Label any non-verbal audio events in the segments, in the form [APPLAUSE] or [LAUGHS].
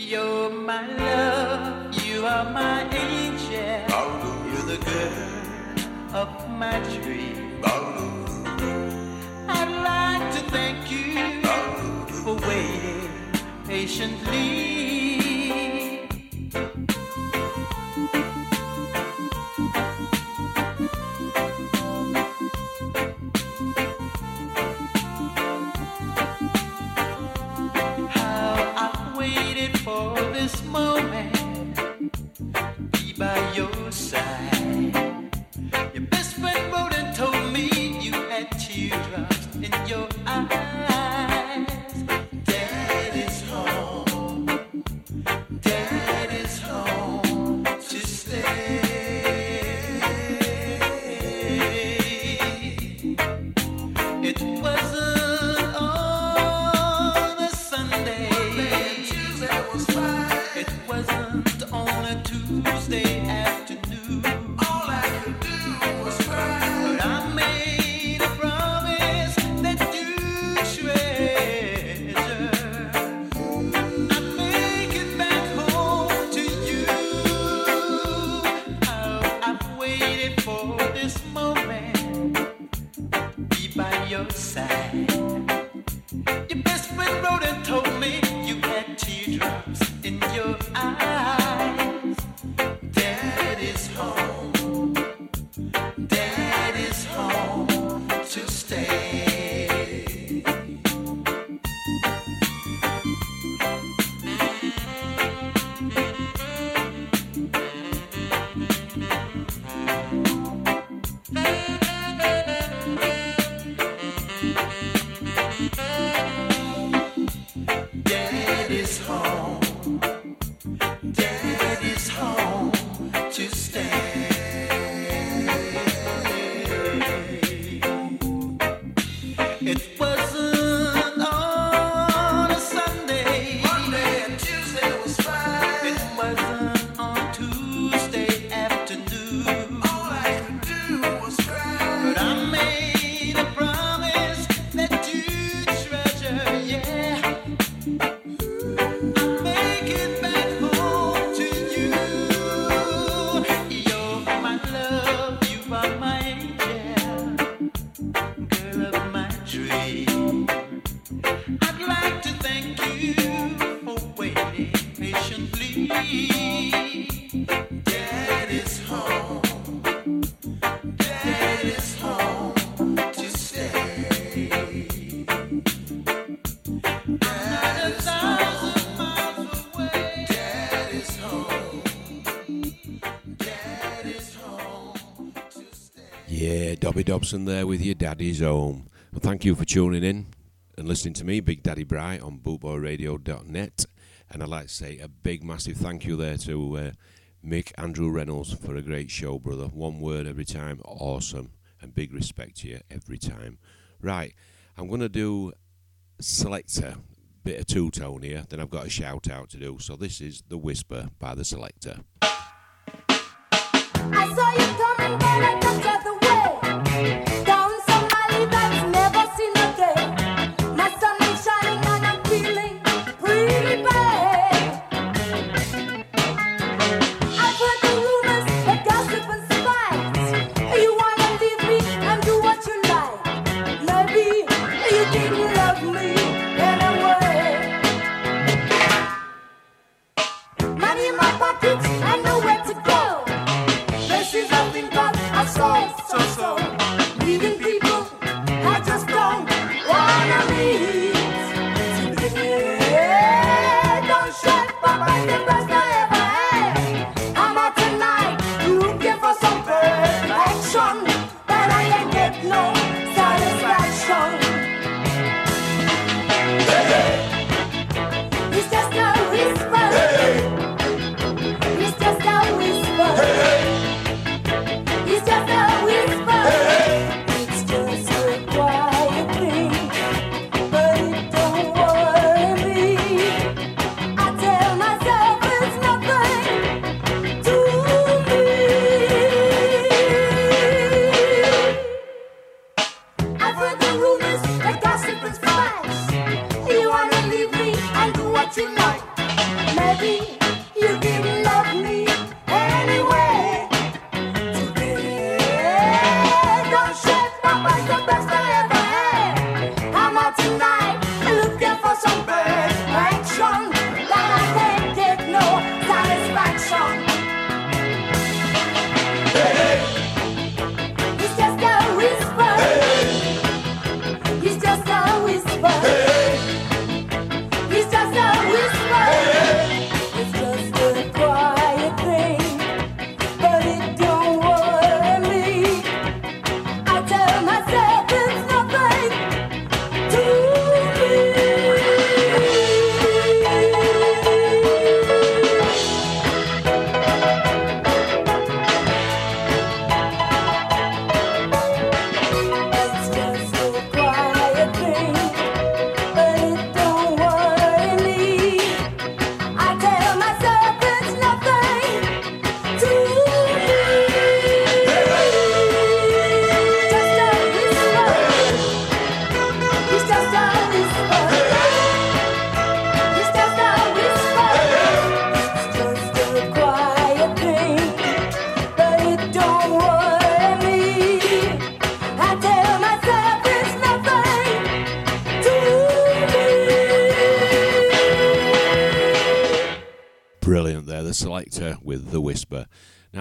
You're my love, you are my angel. You're the girl of my dream. I'd like to thank you for waiting patiently. Be by your side. Your best friend wrote and told me you had teardrops in your eyes. Dobby Dobson there with your daddy's home. Well, thank you for tuning in and listening to me, Big Daddy Bright, on bootboyradio.net. And I'd like to say a big, massive thank you there to uh, Mick Andrew Reynolds for a great show, brother. One word every time, awesome. And big respect to you every time. Right, I'm going to do Selecter, bit of two tone here, then I've got a shout out to do. So this is The Whisper by The Selecter.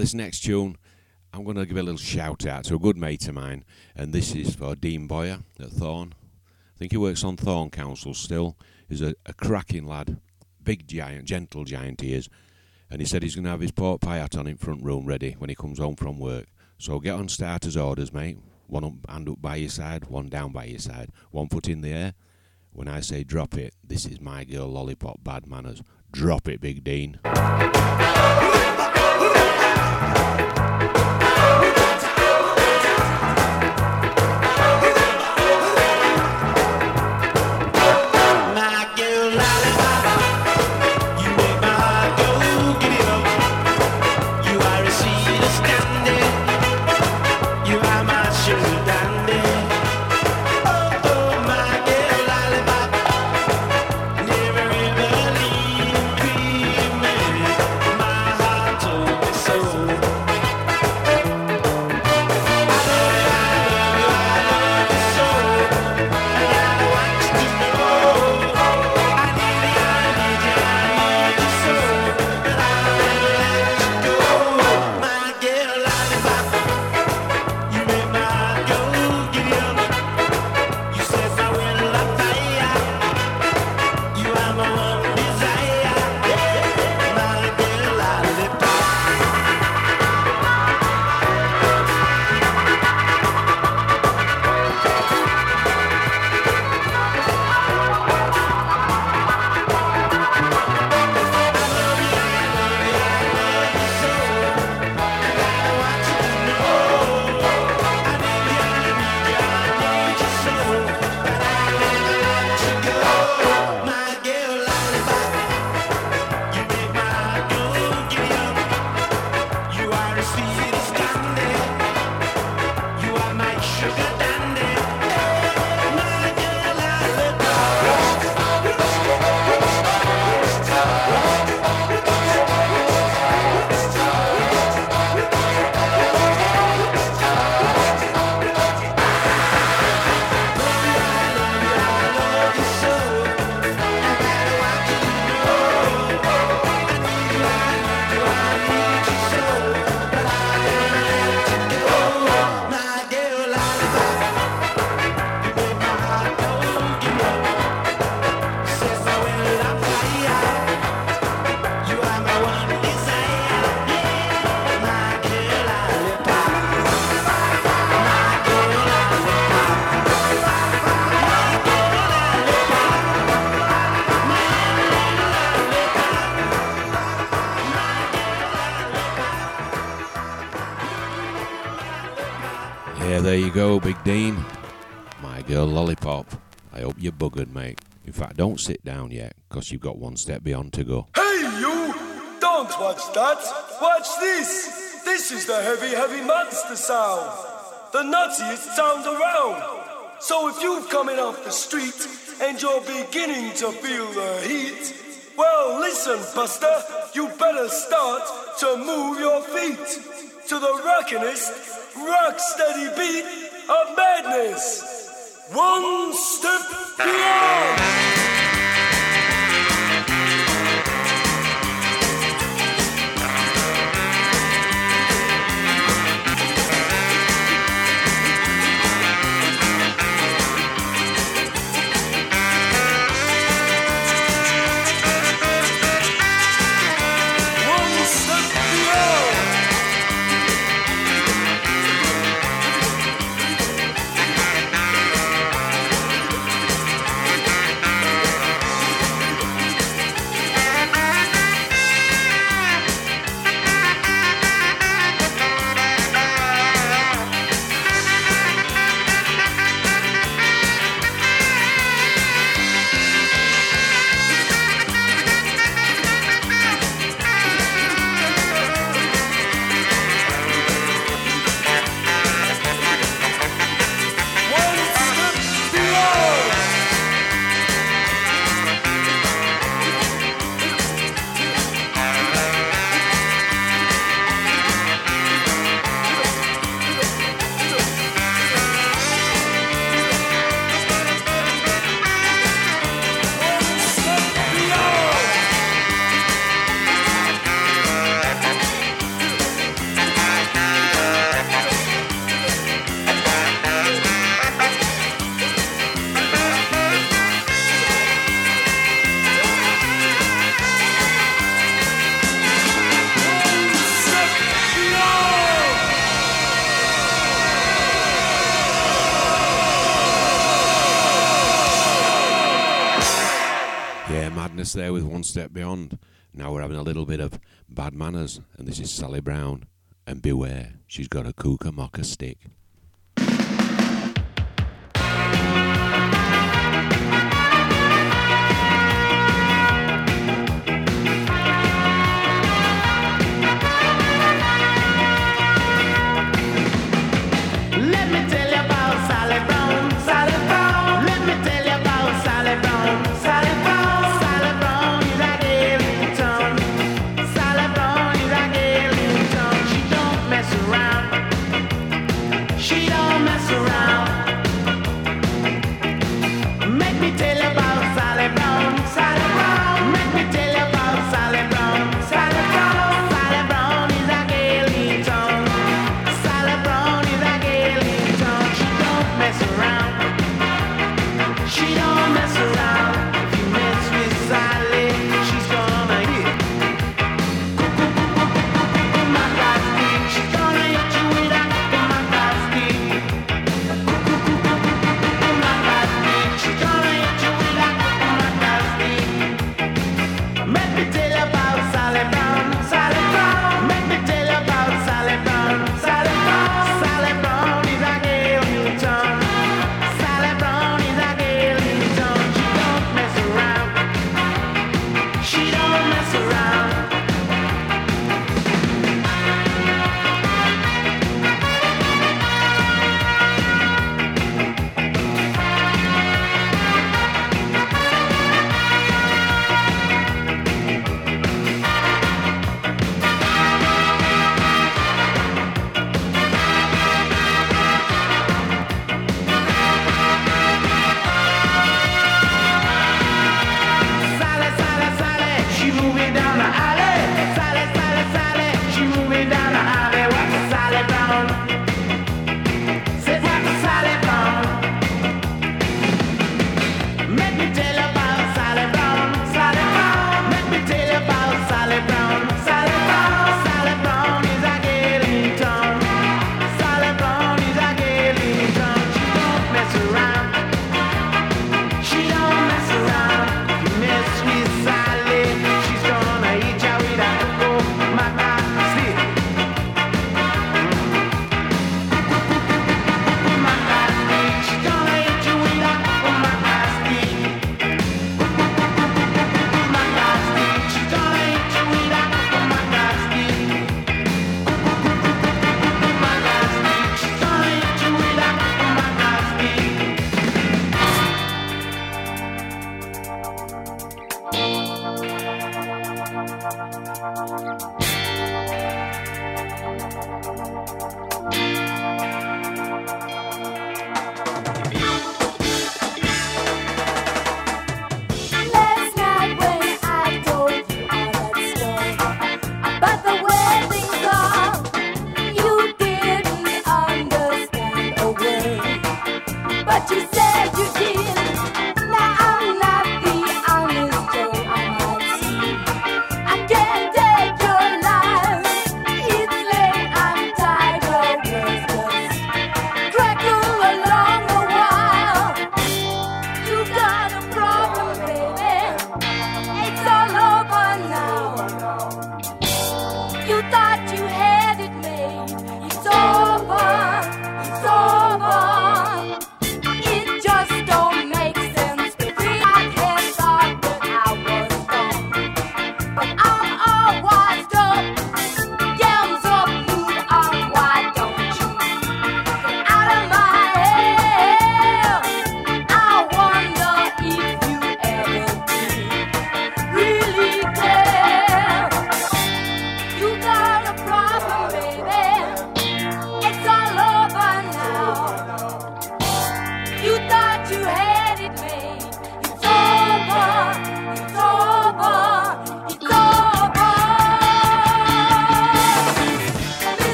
This next tune, I'm going to give a little shout out to a good mate of mine, and this is for Dean Boyer at Thorn. I think he works on Thorn Council still. He's a, a cracking lad, big giant, gentle giant he is, and he said he's going to have his pork pie hat on in front room ready when he comes home from work. So get on starters orders, mate. One up, hand up by your side, one down by your side, one foot in the air. When I say drop it, this is my girl Lollipop Bad Manners. Drop it, Big Dean. You go, Big Dean. My girl Lollipop. I hope you're buggered, mate. In fact, don't sit down yet, because you've got one step beyond to go. Hey, you! Don't watch that! Watch this! This is the heavy, heavy monster sound! The nuttiest sound around! So if you're coming off the street and you're beginning to feel the heat, well, listen, Buster, you better start to move your feet to the rockinest, rock steady beat One step beyond! one step beyond. Now we're having a little bit of bad manners, and this is Sally Brown. And beware, she's got a kookamocker stick.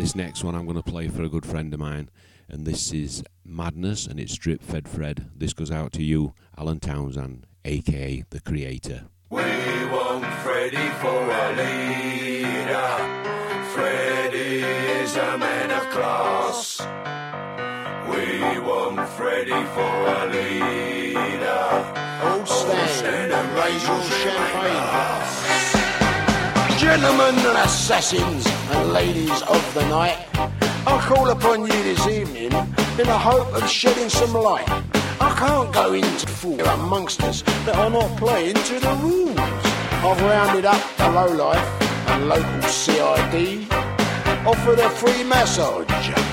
This next one I'm going to play for a good friend of mine, and this is Madness and it's Drip Fed Fred. This goes out to you, Alan Townsend, aka the creator. We want Freddy for a leader. Freddie is a man of class. We want Freddy for a leader. All stand and raise your champagne. Gentlemen and assassins and ladies of the night, I call upon you this evening in the hope of shedding some light. I can't go into full amongst us that are not playing to the rules. I've rounded up the lowlife and local CID, offered a free massage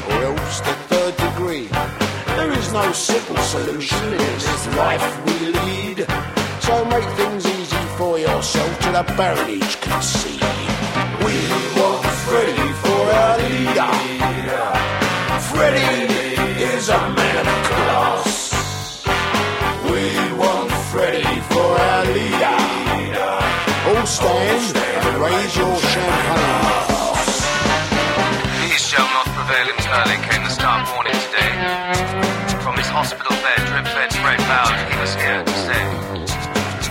or else the third degree. There is no simple solution in this life we lead. So make things easy for yourself till the baronage can see. We want Freddie for our leader. Freddie is a man of class. We want Freddie for our leader. All stand and raise your champagne. These shall not prevail Stirling came the stark warning today. From his hospital bed, drip fed spread vowed he was here to stay.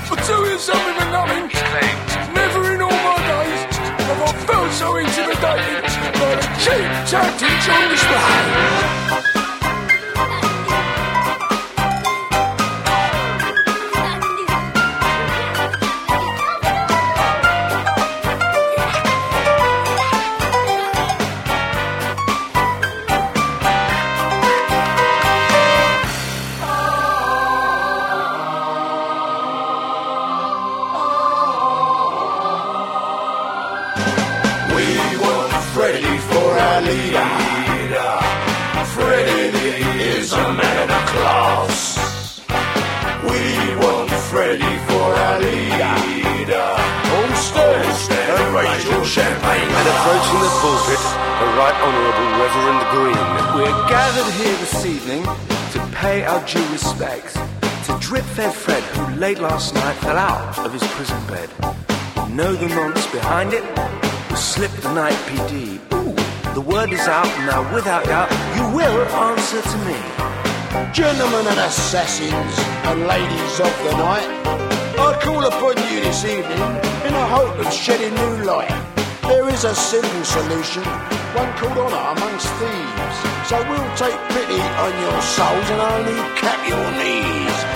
I'll tell you something and nothing. He claimed Never in all my days have I felt so intimidated by the cheap tactics on display. Raise your champagne. And approaching the pulpit, the Right Honourable Reverend Green. We're gathered here this evening to pay our due respects to Drip Fed Fred, who late last night fell out of his prison bed. Know the nonce behind it? We slipped the night PD. Ooh, the word is out now, without doubt, you will answer to me. Gentlemen and assassins and ladies of the night, I call upon you this evening in the hope of shedding new light. There is a simple solution, one called honour amongst thieves. So we'll take pity on your souls and only cap your knees.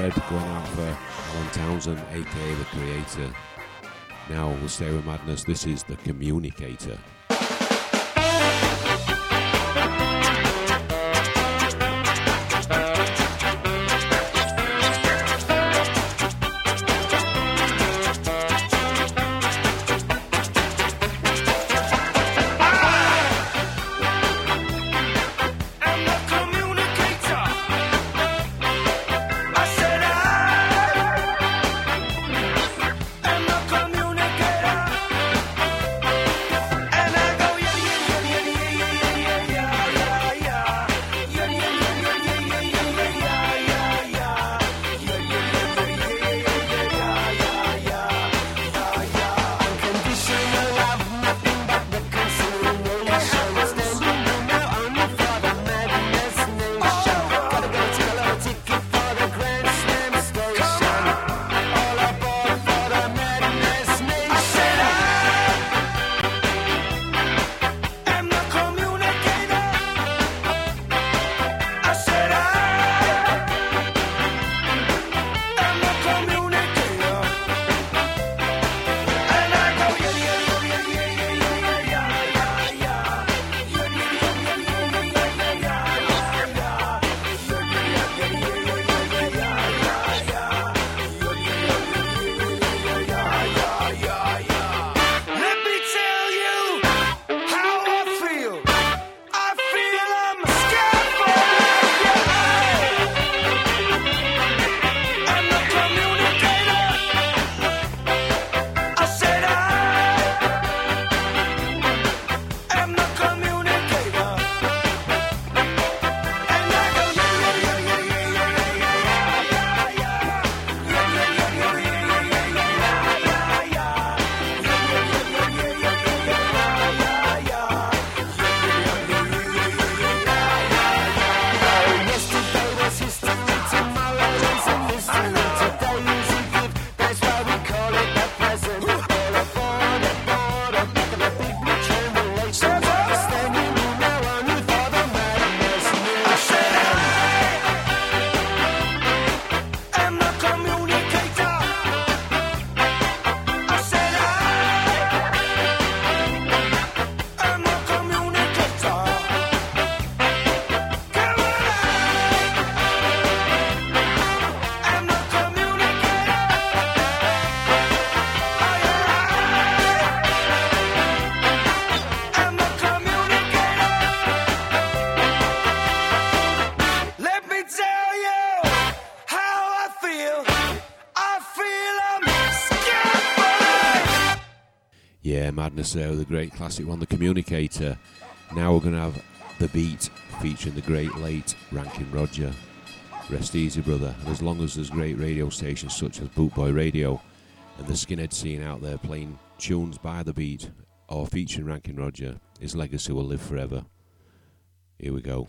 Going out for Alan Townsend, aka the creator. Now we'll stay with madness. This is the communicator. With a great classic one, The Communicator. Now we're going to have The Beat featuring the great late Rankin Roger. Rest easy, brother. And as long as there's great radio stations such as Bootboy Radio and the skinhead scene out there playing tunes by The Beat or featuring Rankin Roger, his legacy will live forever. Here we go.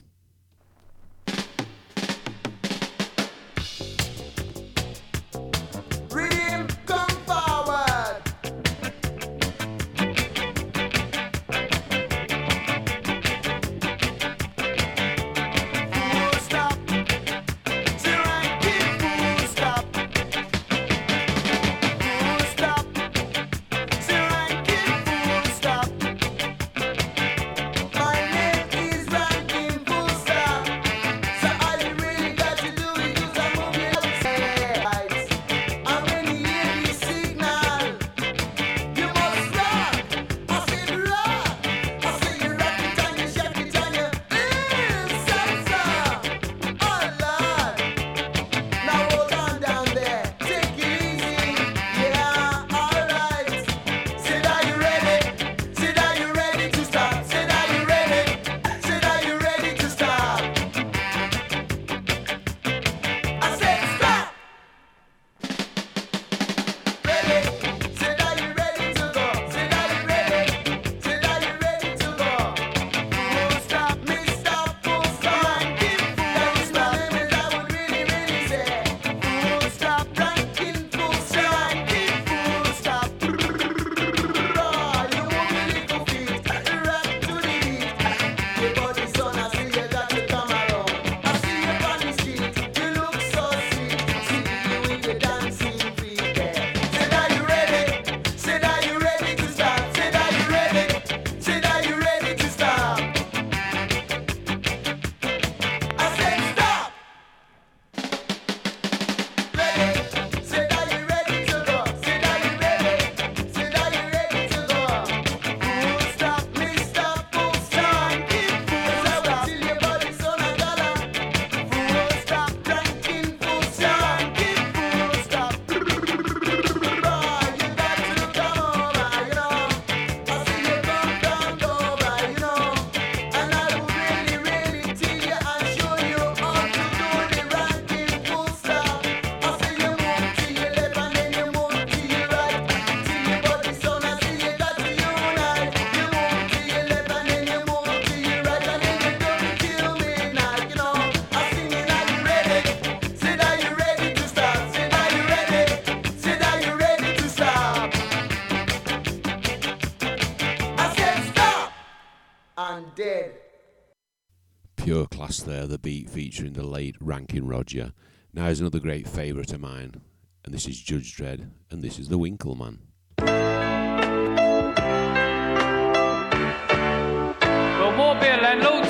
There, featuring the late Rankin Roger. Now is another great favourite of mine, and this is Judge Dread, and this is the Winkleman. Well, more beer, landlord.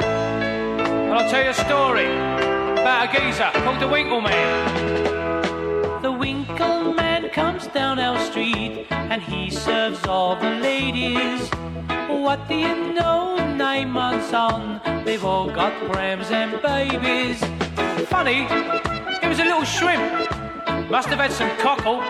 And I'll tell you a story about a geezer called the Winkle Man. The Winkle Man comes down our street and he serves all the ladies. What do you know? Nine months on, they've all got prams and babies. Funny, it was a little shrimp. Must have had some cockle.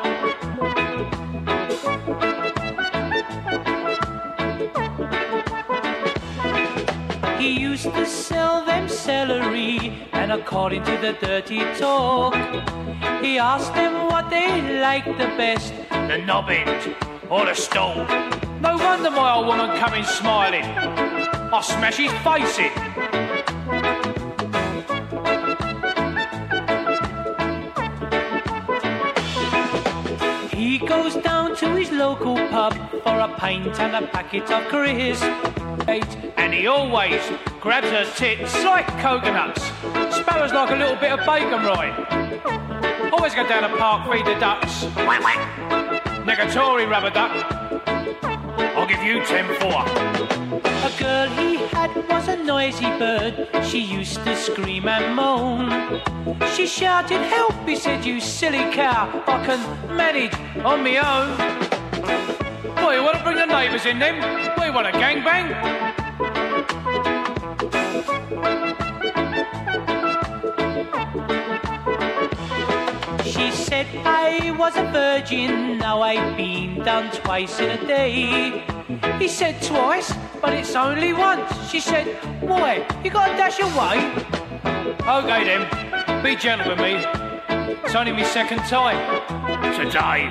He used to sell them celery, and according to the dirty talk, he asked them what they liked the best. The knob end or the stall. No wonder my old woman come in smiling. I'll smash his face in. He goes down to his local pub for a pint and a packet of crisps. And he always grabs her tits like coconuts. Sparrows like a little bit of bacon rind. Always go down the park, feed the ducks. Negatory rubber duck. I'll give you ten for. Girl he had was a noisy bird. She used to scream and moan. She shouted, Help! He said, You silly cow, I can manage on my own. What, you want to bring the neighbours in then? What, you want a gangbang? She said I was a virgin, now I've been done twice in a day. He said twice, but it's only once. She said, why? You gotta dash away. Okay then, be gentle with me. It's only my second time. Today.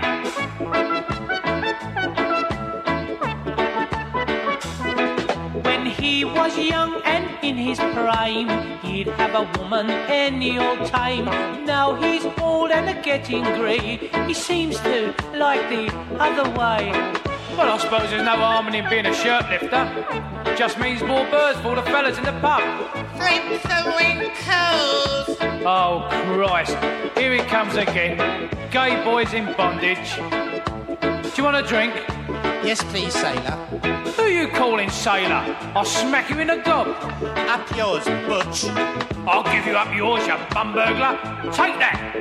When he was young and in his prime, he'd have a woman any old time. Now he's old and getting grey. He seems to like the other way. Well, I suppose there's no harm in him being a shirt lifter. Just means more birds for all the fellas in the pub. Flip the winkles. Oh, Christ. Here he comes again. Gay boys in bondage. Do you want a drink? Yes, please, sailor. Who you calling sailor? I'll smack you in the gob. Up yours, Butch. I'll give you up yours, you bum burglar. Take that.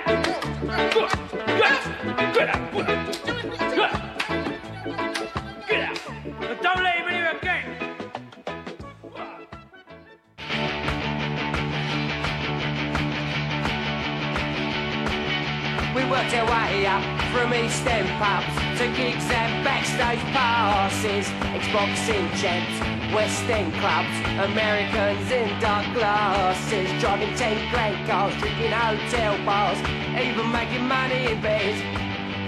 Get out. Get We worked our way up from East End pubs to gigs and backstage passes, ex-boxing champs, West End clubs, Americans in dark glasses, driving 10 grand cars, drinking hotel bars, even making money in bed.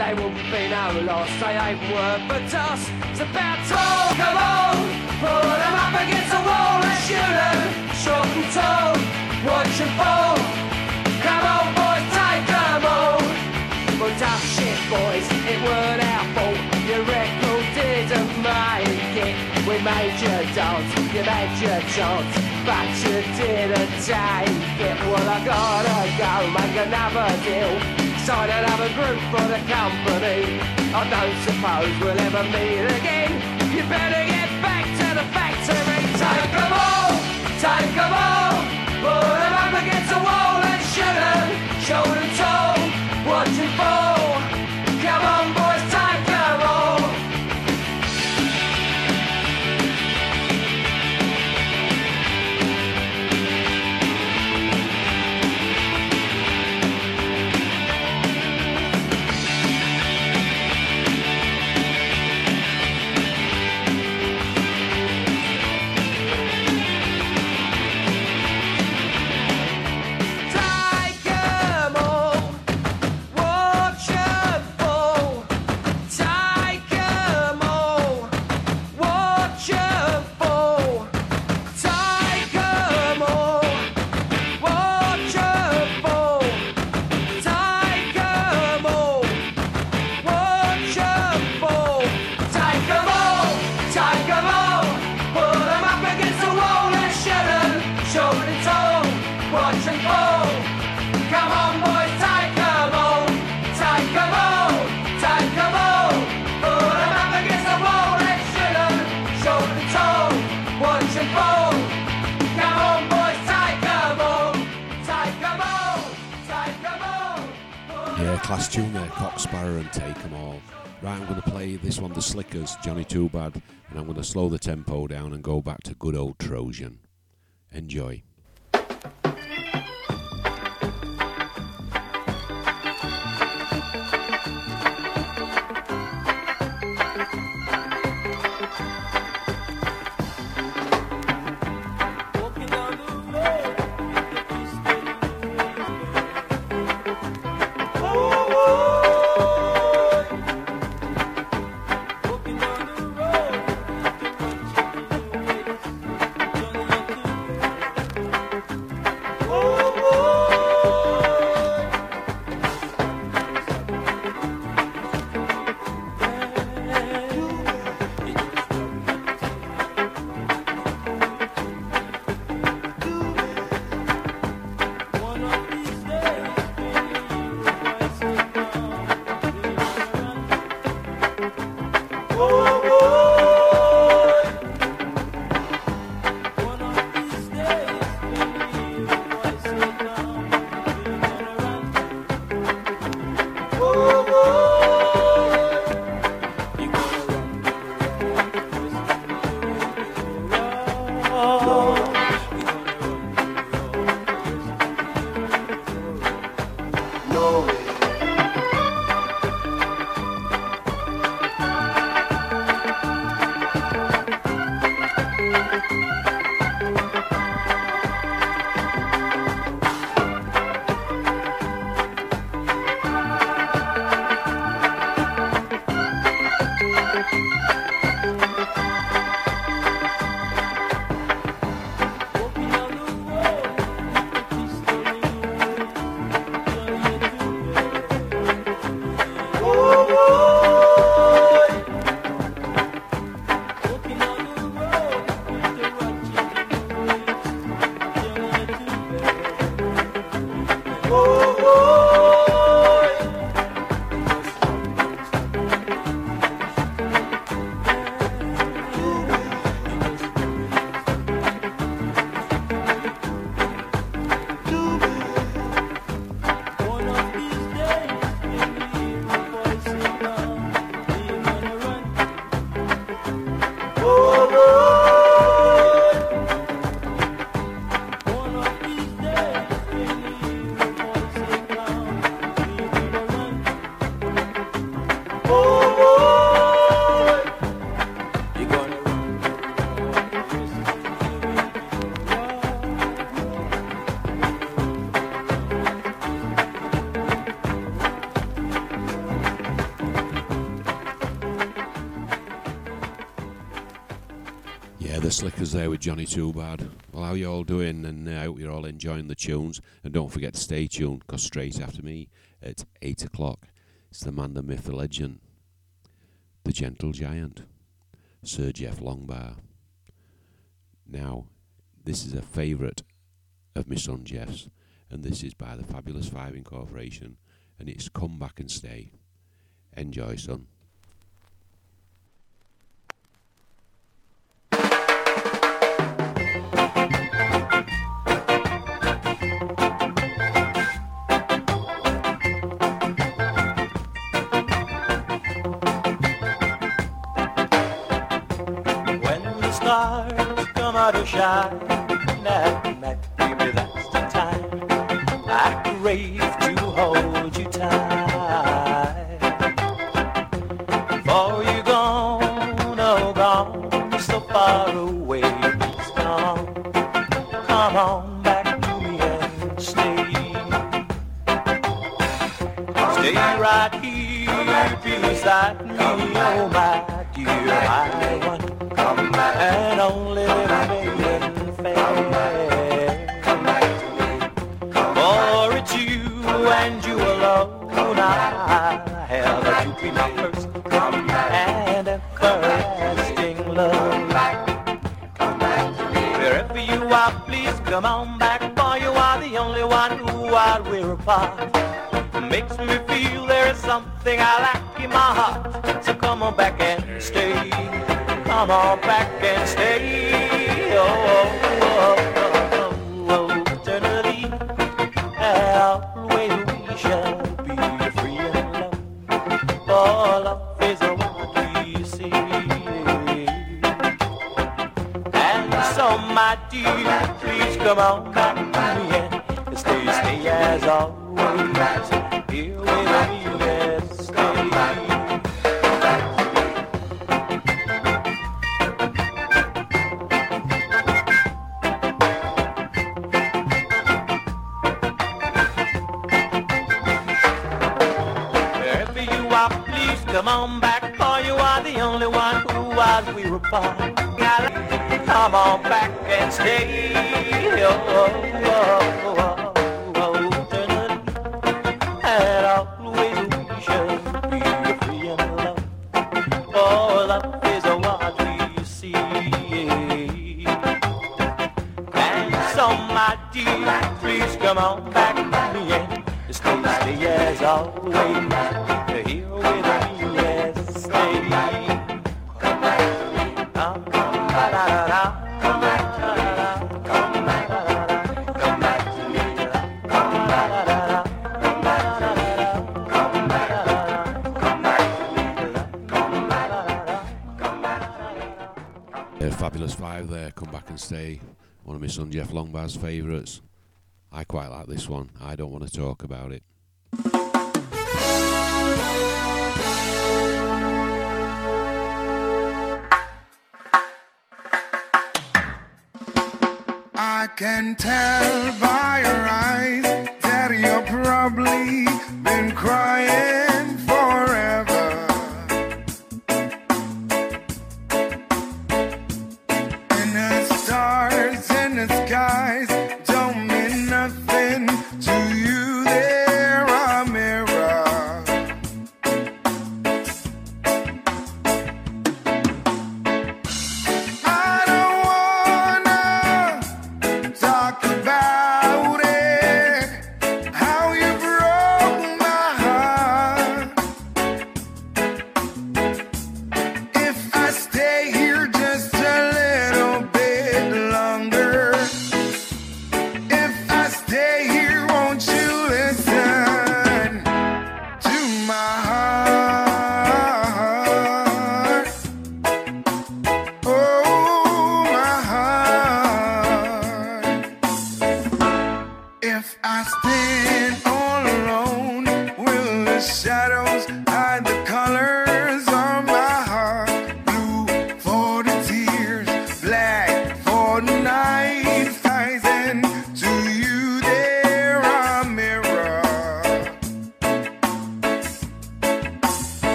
They won't be no loss, they ain't worth a toss. It's about time, come on, put them up against the wall and shoot them, short and tall, watch them fall. Come on, all. But tough shit, boys, it weren't our fault. Your record didn't make it. We made you dance, you made your chance, but you didn't take it. Well, I gotta go make another deal. Sign another group for the company. I don't suppose we'll ever meet again. You better get back to the factory. Take them all, take them all. Slow the tempo down and go back to good old Trojan. Enjoy. There with Johnny Too Bad. Well, how you all doing? And uh, I hope you're all enjoying the tunes. And don't forget to stay tuned, because straight after me at 8 o'clock, it's the man, the myth, the legend, the gentle giant, Sir Jeff Longbar. Now, this is a favourite of my son Jeff's, and this is by the Fabulous Five Incorporation, and it's Come Back and Stay. Enjoy, son. Stars come out to shine at night, baby, that's the time I crave to hold you tight. For you gone, oh gone, so far away, it's gone. Come on back to me and stay. Stay right here beside me, oh my dear, come back and only come on back, for you are the only one who while we're apart makes me feel there is something I lack in my heart. So come on back and stay. Come on back and stay. Come on my son Jeff Longbar's favourites. I quite like this one. I don't want to talk about it. I can tell by your eyes that you've probably been crying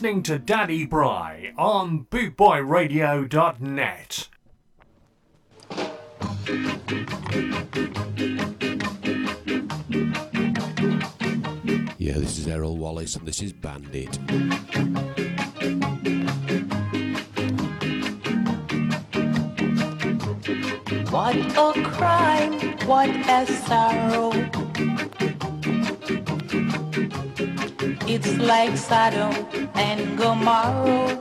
listening to Daddy Bry on bootboyradio.net. Yeah, this is Errol Wallace and this is Bandit. What a crime, what a sorrow. It's like Sodom and Gomorrah.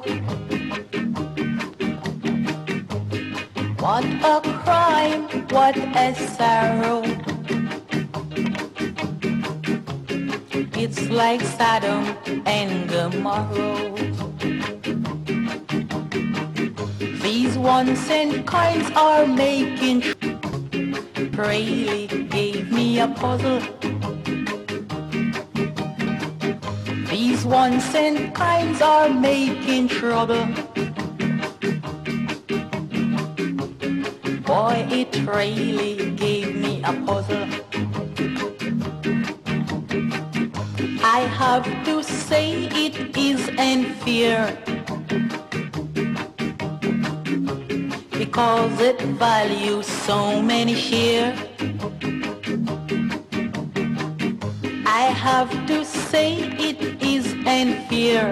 What a crime, what a sorrow. It's like Sodom and Gomorrah. These ones and kinds are making Prayley gave me a puzzle. Ones and kinds are making trouble. Boy, it really gave me a puzzle. I have to say it is unfair. Because it values so many share. and fear.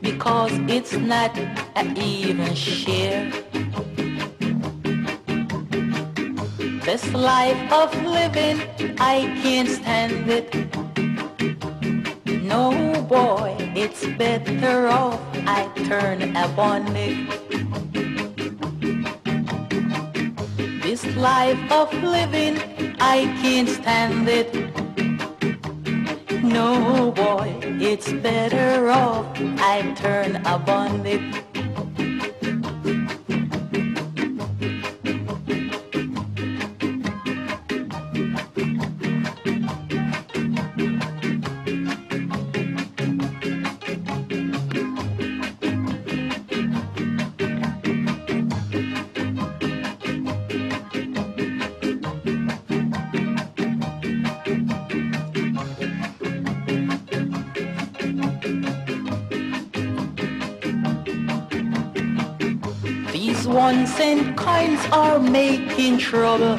Because it's not an even share. This life of living, I can't stand it. No boy, it's better off I turn upon it. This life of living, I can't stand it. No boy, it's better off I turn a bonnet. Making trouble.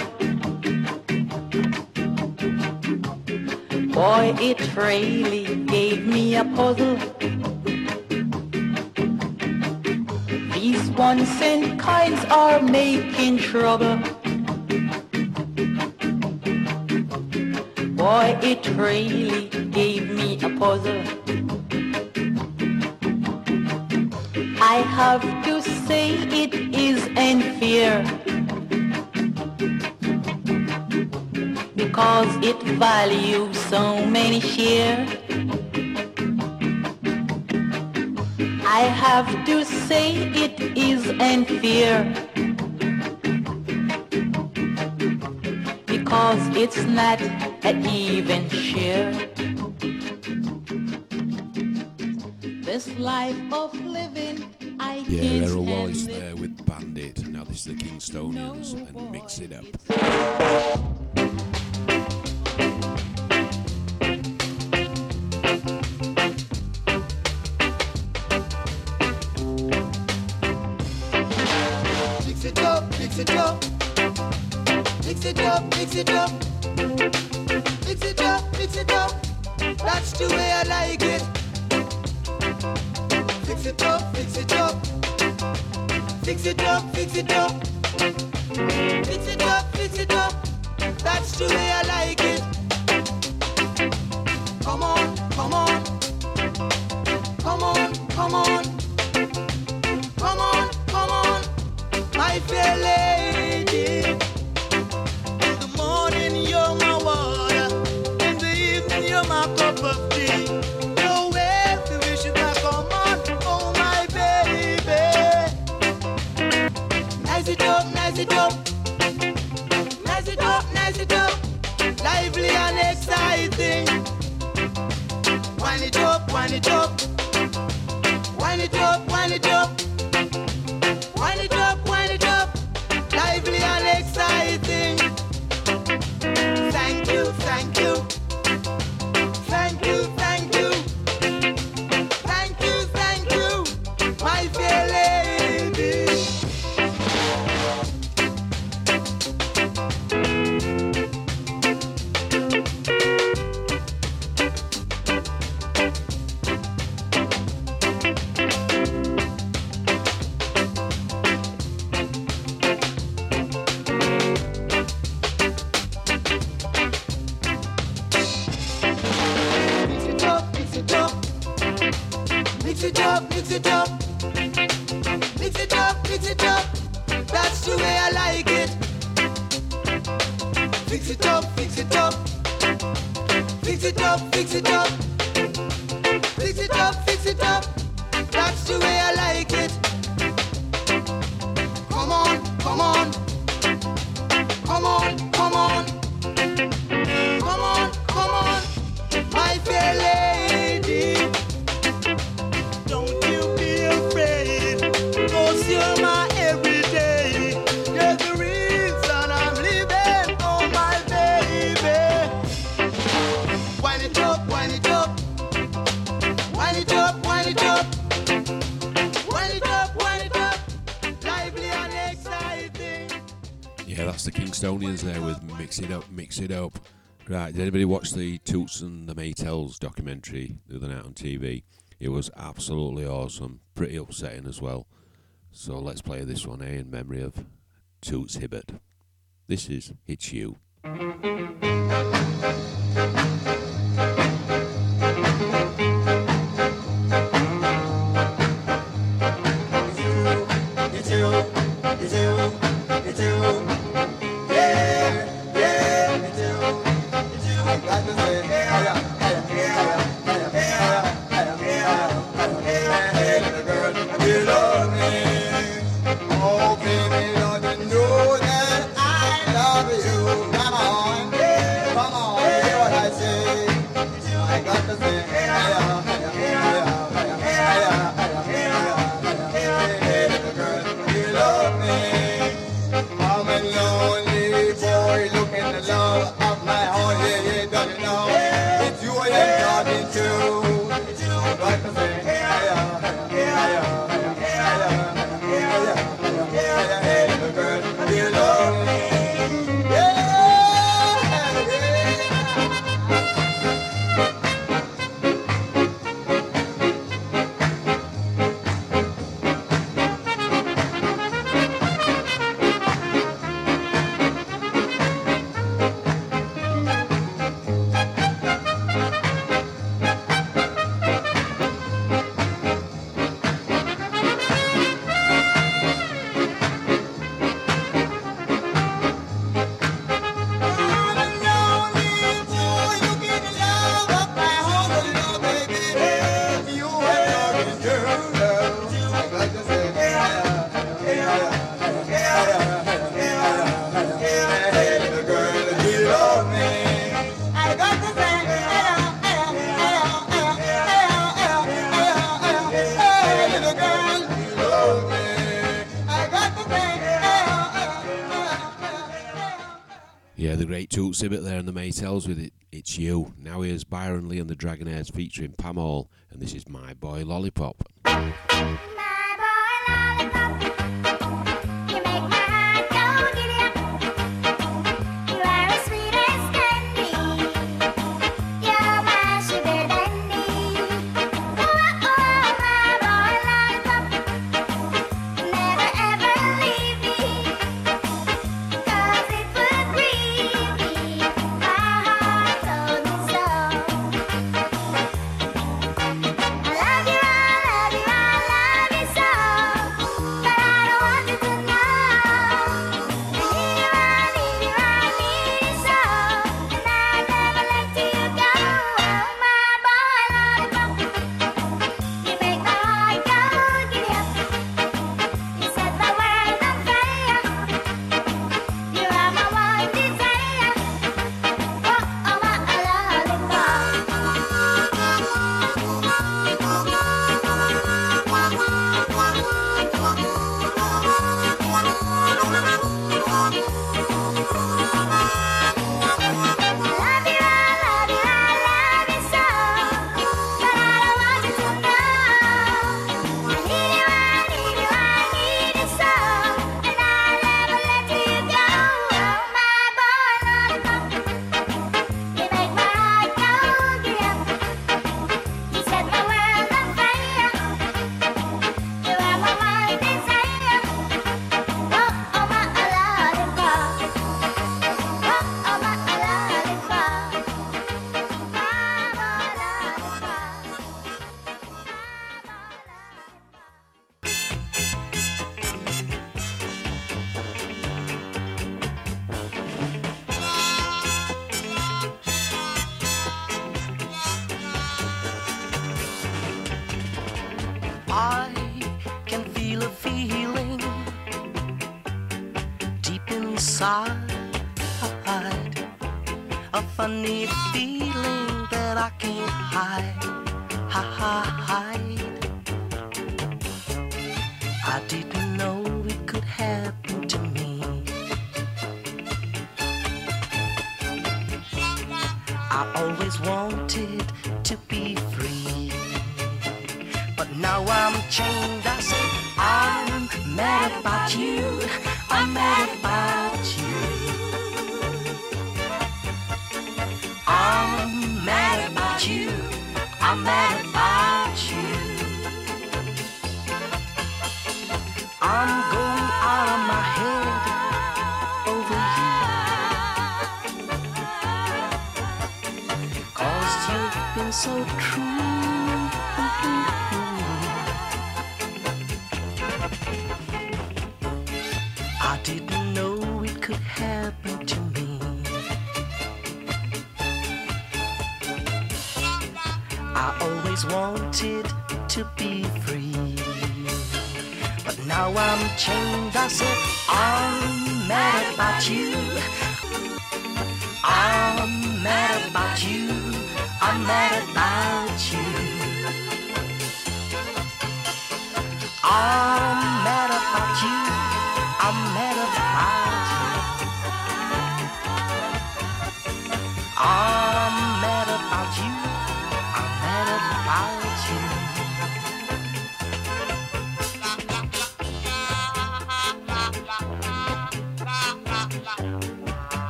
Boy, it really gave me a puzzle. These ones and kinds are making trouble. Boy, it really gave me a puzzle. I have to say it is unfair because it values so many share. I have to say it is unfair because it's not an even share. This life of living, I Yeah, can't Errol Wallace there with Bandit. Now this is the Kingstonians and mix it up. It up. Mix it up, mix it up. That's the way I like it. Fix it up, fix it up. Fix it up, fix it up. Fix it up, fix it up. That's the way I like it. mix it up, mix it up. Right, did anybody watch the Toots and the Maytals documentary the other night on TV? It was absolutely awesome, pretty upsetting as well. So let's play this one, eh, in memory of Toots Hibbert. This is It's You. [LAUGHS] exhibit there in the Maytals with it. It's you. Now here's Byron Lee and the Dragonaires featuring Pam Hall, and this is my boy Lollipop.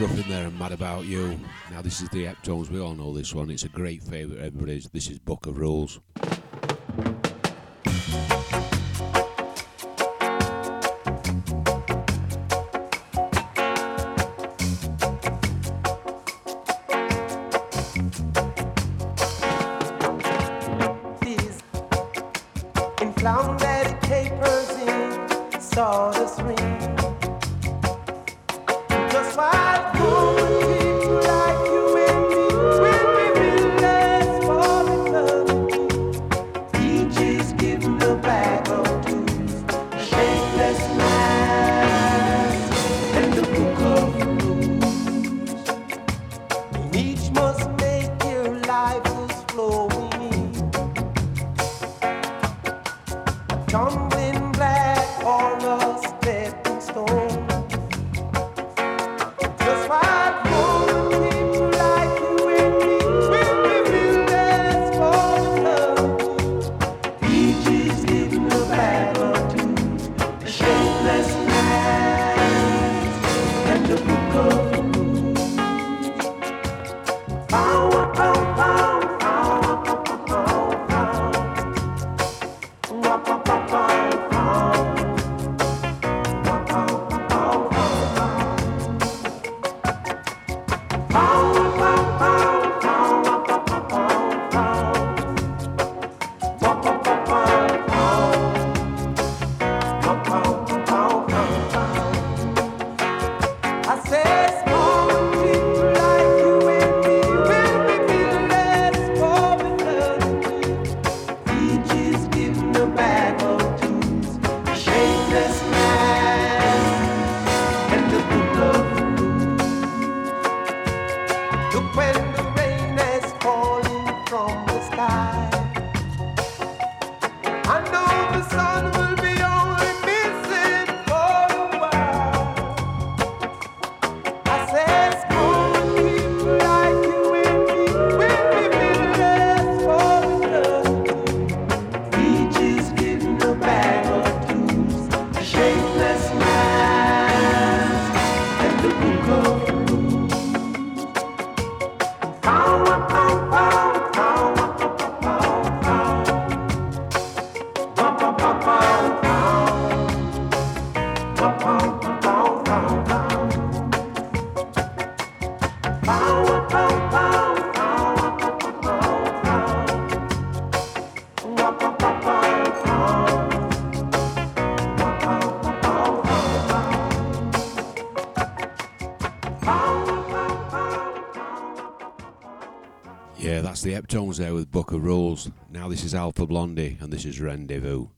Ruffin there and Mad About You. Now, this is the Heptones. We all know this one. It's a great favourite, everybody's. This is Book of Rules. Heptones there with Book of Rules. Now this is Alpha Blondy and this is Rendezvous.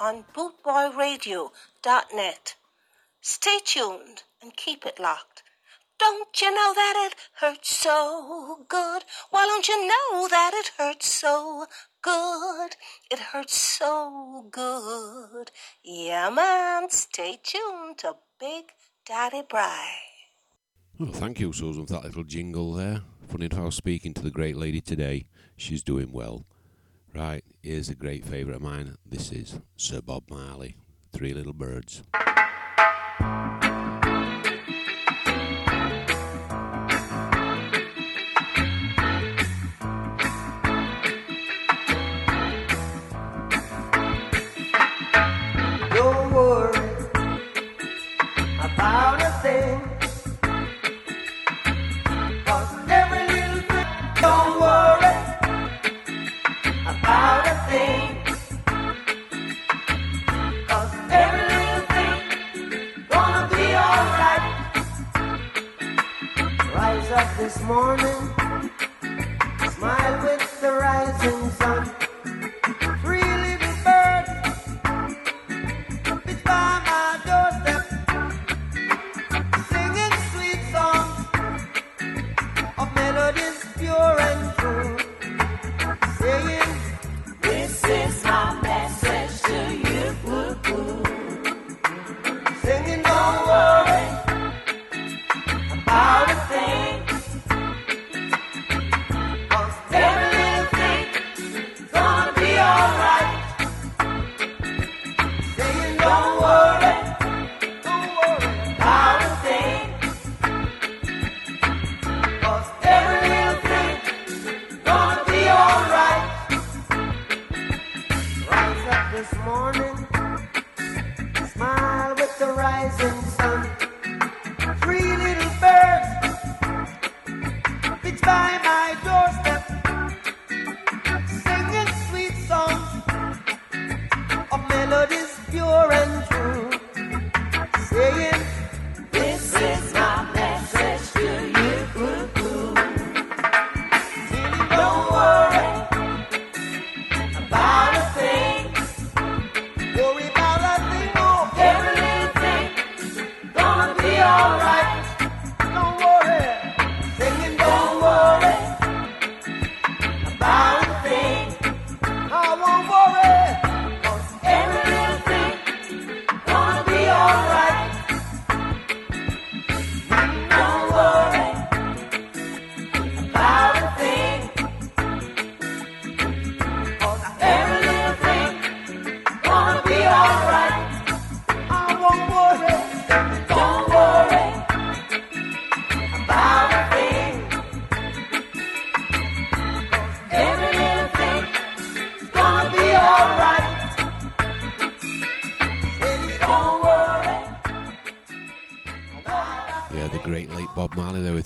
On bootboyradio.net. Stay tuned and keep it locked. Don't you know that it hurts so good? Why don't you know that it hurts so good? It hurts so good. Yeah, man, stay tuned to Big Daddy Bry. Well, thank you, Susan, for that little jingle there. Funny how speaking to the great lady today, she's doing well. Right, here's a great favourite of mine. This is Sir Bob Marley, Three Little Birds.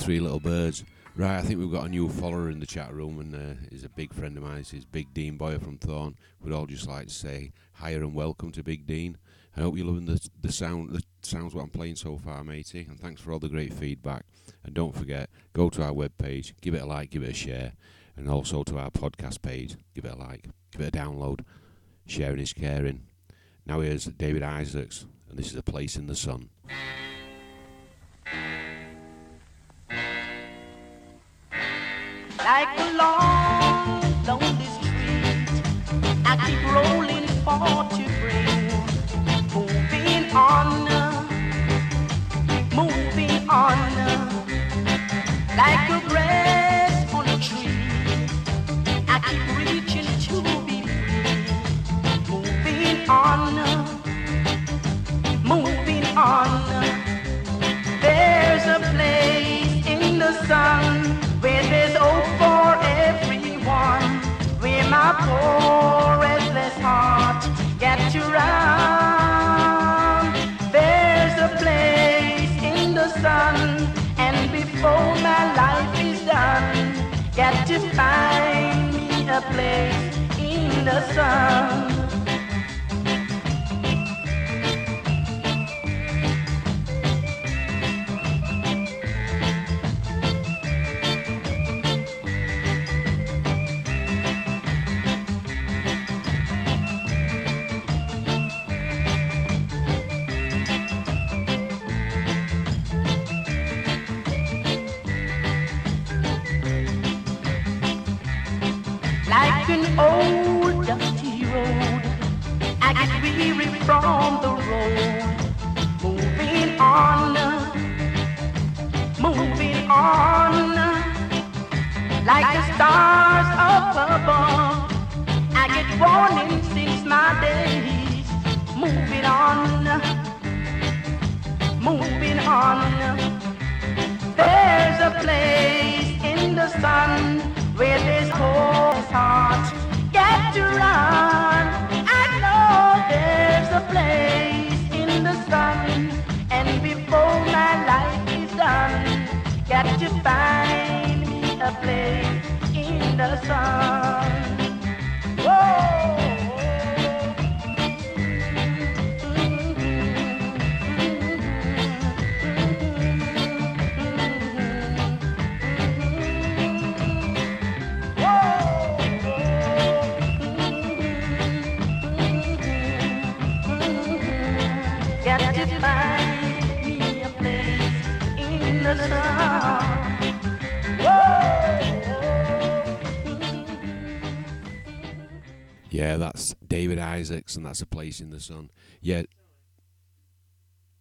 Three Little Birds. Right, I think we've got a new follower in the chat room, and uh, he's a big friend of mine. He's Big Dean Boyer from Thorn. We'd all just like to say hi and welcome to Big Dean. I hope you're loving the the sound, the sounds what I'm playing so far, matey. And thanks for all the great feedback. And don't forget, go to our webpage, give it a like, give it a share, and also to our podcast page, give it a like, give it a download. Sharing is caring. Now here's David Isaacs, and this is a place in the sun. Like a long, lonely street. I keep rolling for to bring, moving on, moving on, like a breath on a tree. I keep reaching to be free, moving on, moving on. There's a place in the sun restless heart gets to. There's a place in the sun, and before my life is done, got to find me a place in the sun. In the sun. Yeah.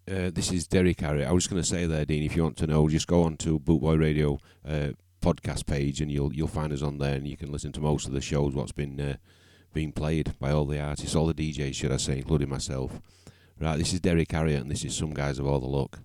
Uh, this is Derrick Harriott. I was going to say there, Dean. If you want to know, just go on to Bootboy Radio uh, podcast page, and you'll you'll find us on there, and you can listen to most of the shows what's been uh, being played by all the artists, all the DJs, should I say, including myself. Right, this is Derrick Harriott, and this is Some Guys Have All the Luck.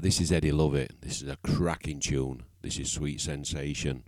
This is Eddie Lovette. This is a cracking tune. This is Sweet Sensation.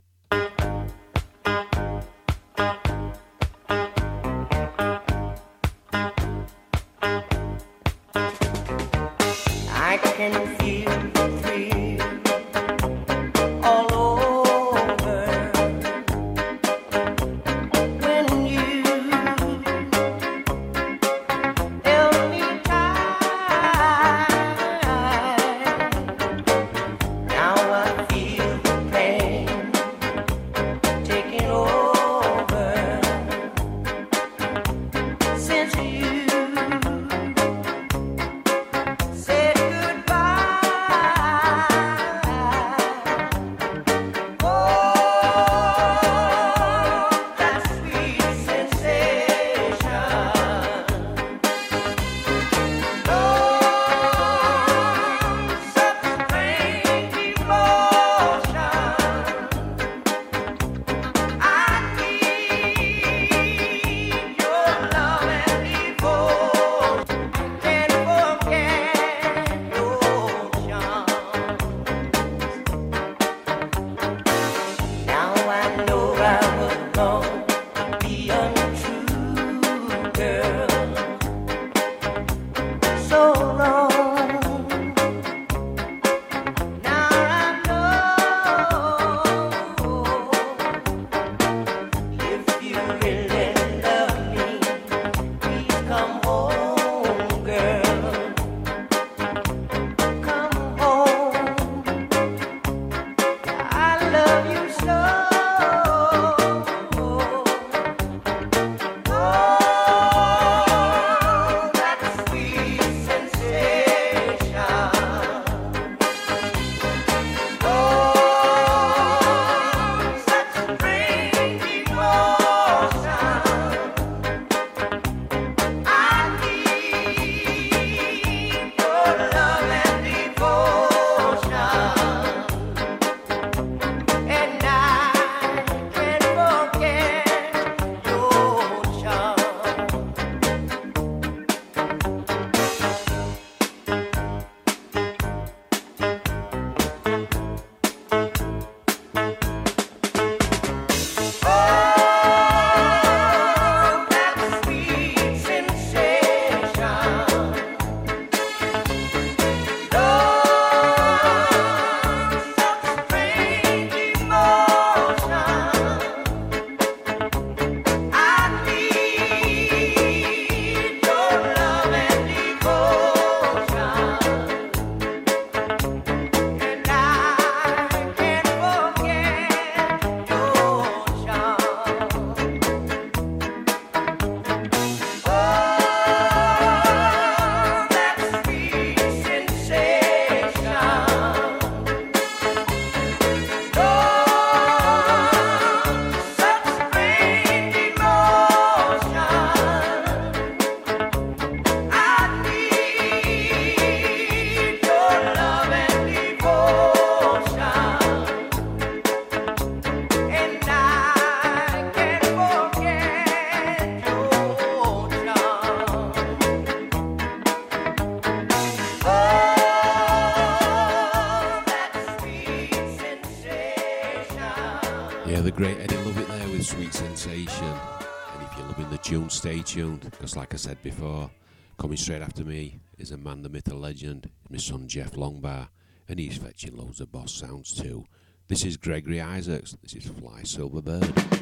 Because like I said before, coming straight after me is a man, the myth, the legend, my son Jeff Longbar, and he's fetching loads of boss sounds too. This is Gregory Isaacs, this is Fly Silver Bird.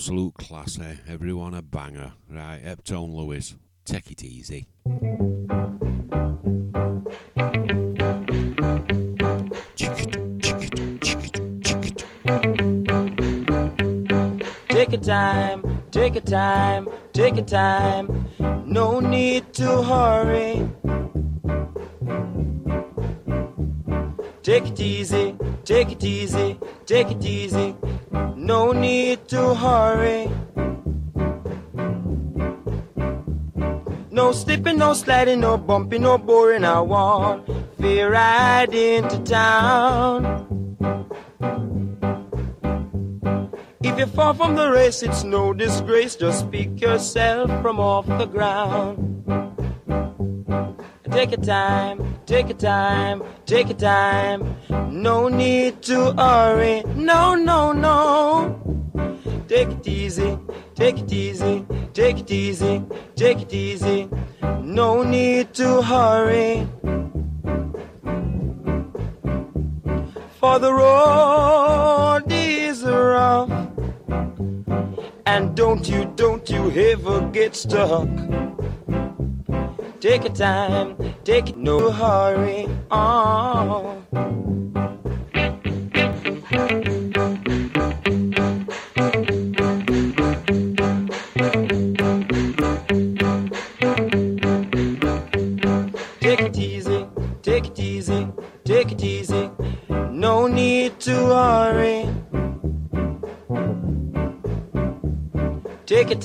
Absolute class, eh? Everyone a banger. Right, Hopeton Lewis, take it easy. Take your time, take your time, take your time. No need to hurry. Take it easy, take it easy, take it easy. No bumping, no boring. I want fear ride into town. If you fall from the race, it's no disgrace. Just pick yourself from off the ground. Take your time, take your time, take your time. No need to hurry. No, no, no. Take it easy, take it easy, Take it easy, take it easy. No need to hurry. For the road is rough. And don't you, don't you ever get stuck. Take your time, take no hurry. Oh.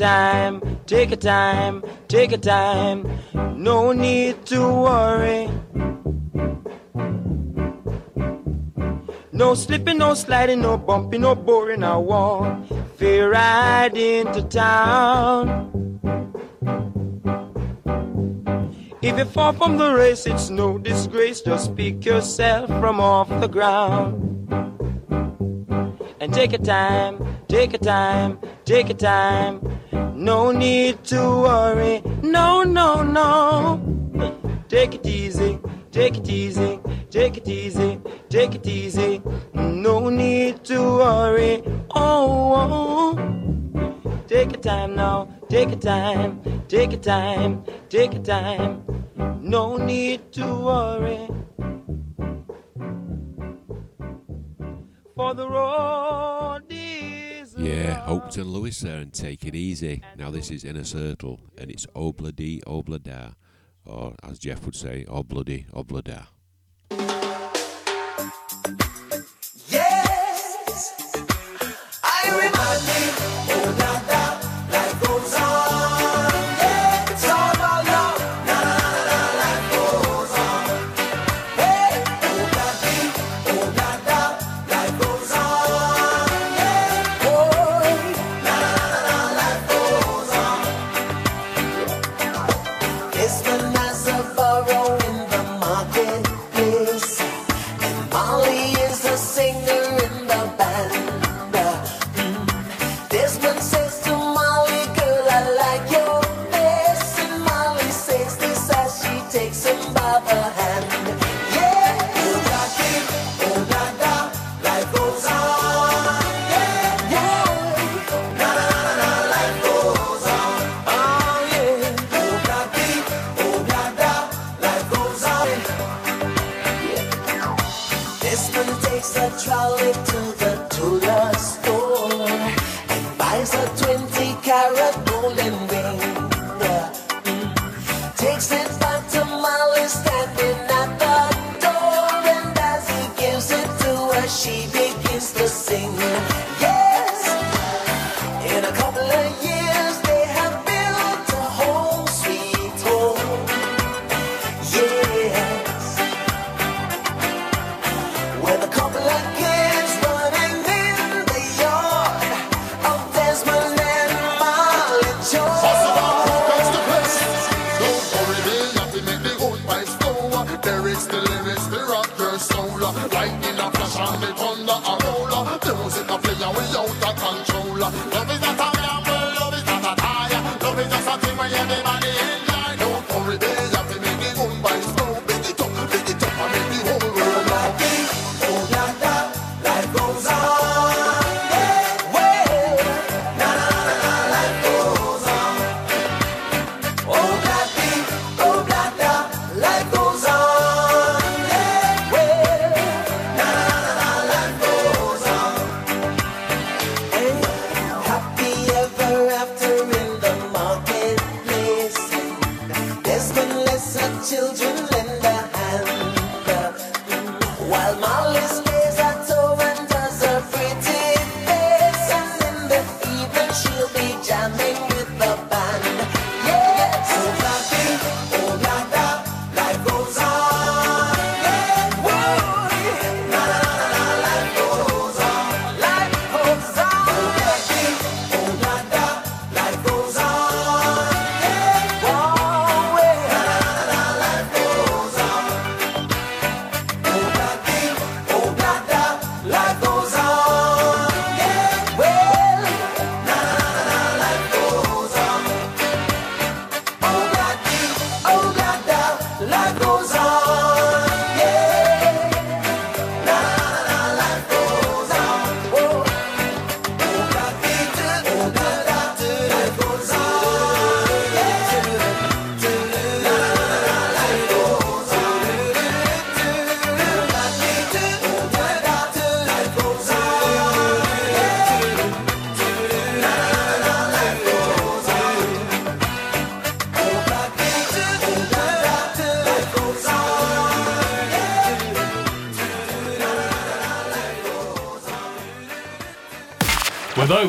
time, take a time, take a time. No need to worry. No slipping, no sliding, no bumping, no boring. I want fair ride into town. If you fall from the race, it's no disgrace. Just pick yourself from off the ground. And take a time, take a time, take a time. No need to worry, no, no, no. Take it easy, take it easy, take it easy, take it easy. No need to worry, oh. oh. Take your time now, take your time, take your time, take your time. No need to worry. For the road yeah, Hopeton Lewis there and Take It Easy. Now, this is Inner Circle and it's Obladi Oblada, or as Jeff would say, Obladi Oblada. Yes, I remember Oblada.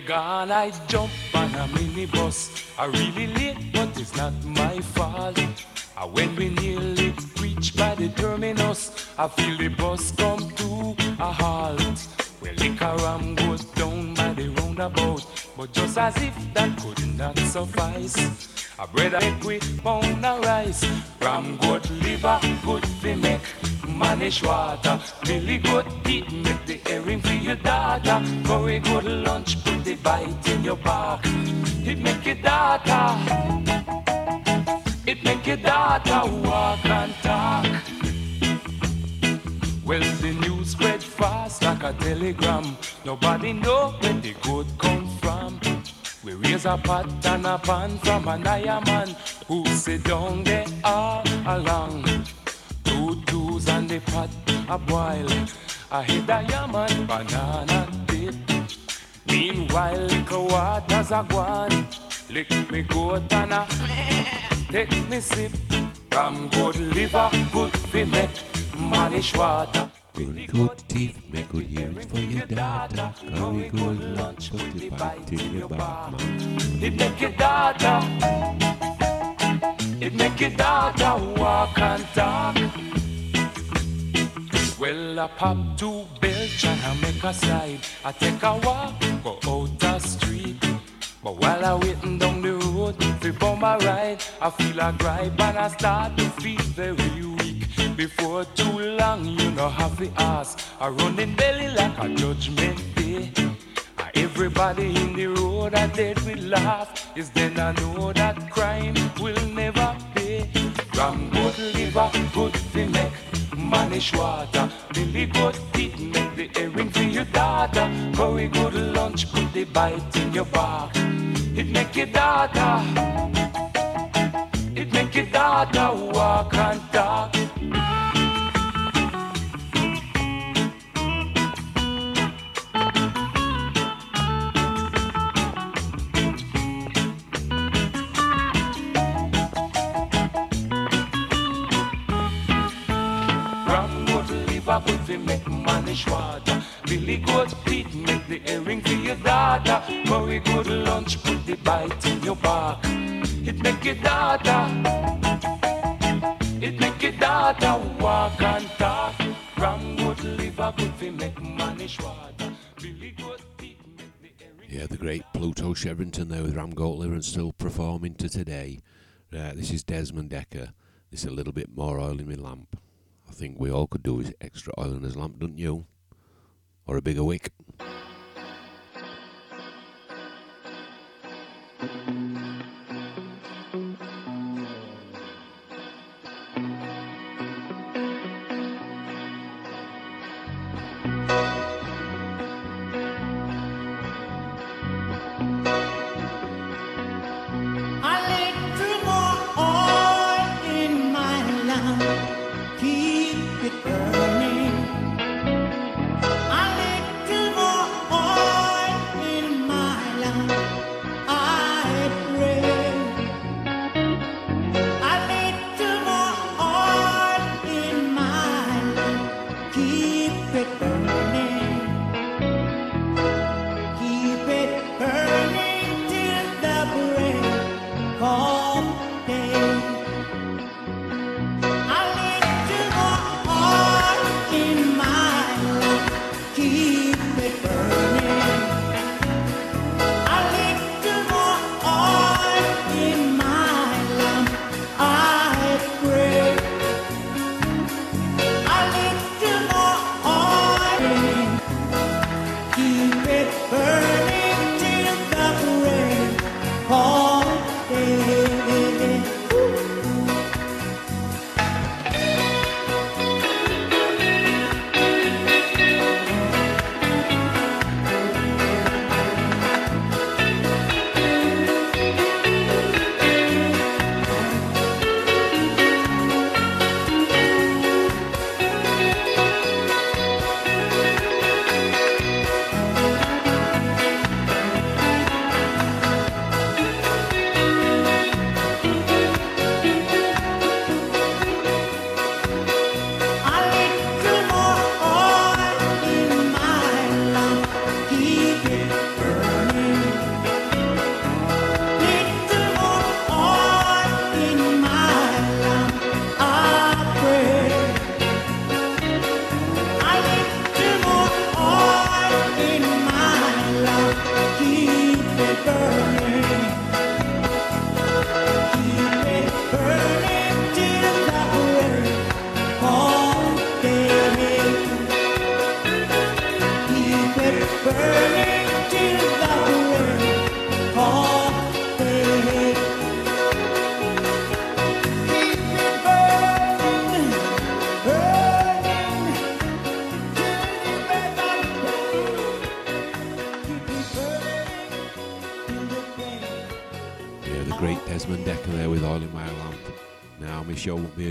gone, I jump on a minibus. I really late, but it's not my fault. And when we nearly reach by the terminus, I feel the bus come to a halt. Well, Licaram goes down by the roundabout, but just as if that could not suffice. A bread and with pound a rice, ram good liver, good to make, mannish water, to bum my ride, I feel a gripe and I start to feel very weak. Before too long, you know have to ask. I running belly like a judgment day. Ah, Everybody in the road I dead with laugh is then I know that crime will never pay. Ram good liver, good fi make mannish water. Billy good teeth make the herring for your daughter. Curry good lunch, put the bite in your back. It make your daughter. It make your daughter walk and talk. Good make water. Billy teeth make the herring for your daughter. Curry good lunch put the bite in your back. It make your daughter. It make your daughter walk and talk. Ram good liver good make herring. Yeah, the great Pluto Shervington there with Ram Goat Liver and still performing to today. Uh, this is Desmond Dekker. This is a little bit more oil in my lamp. I think we all could do with extra oil in his lamp, don't you? Or a bigger wick.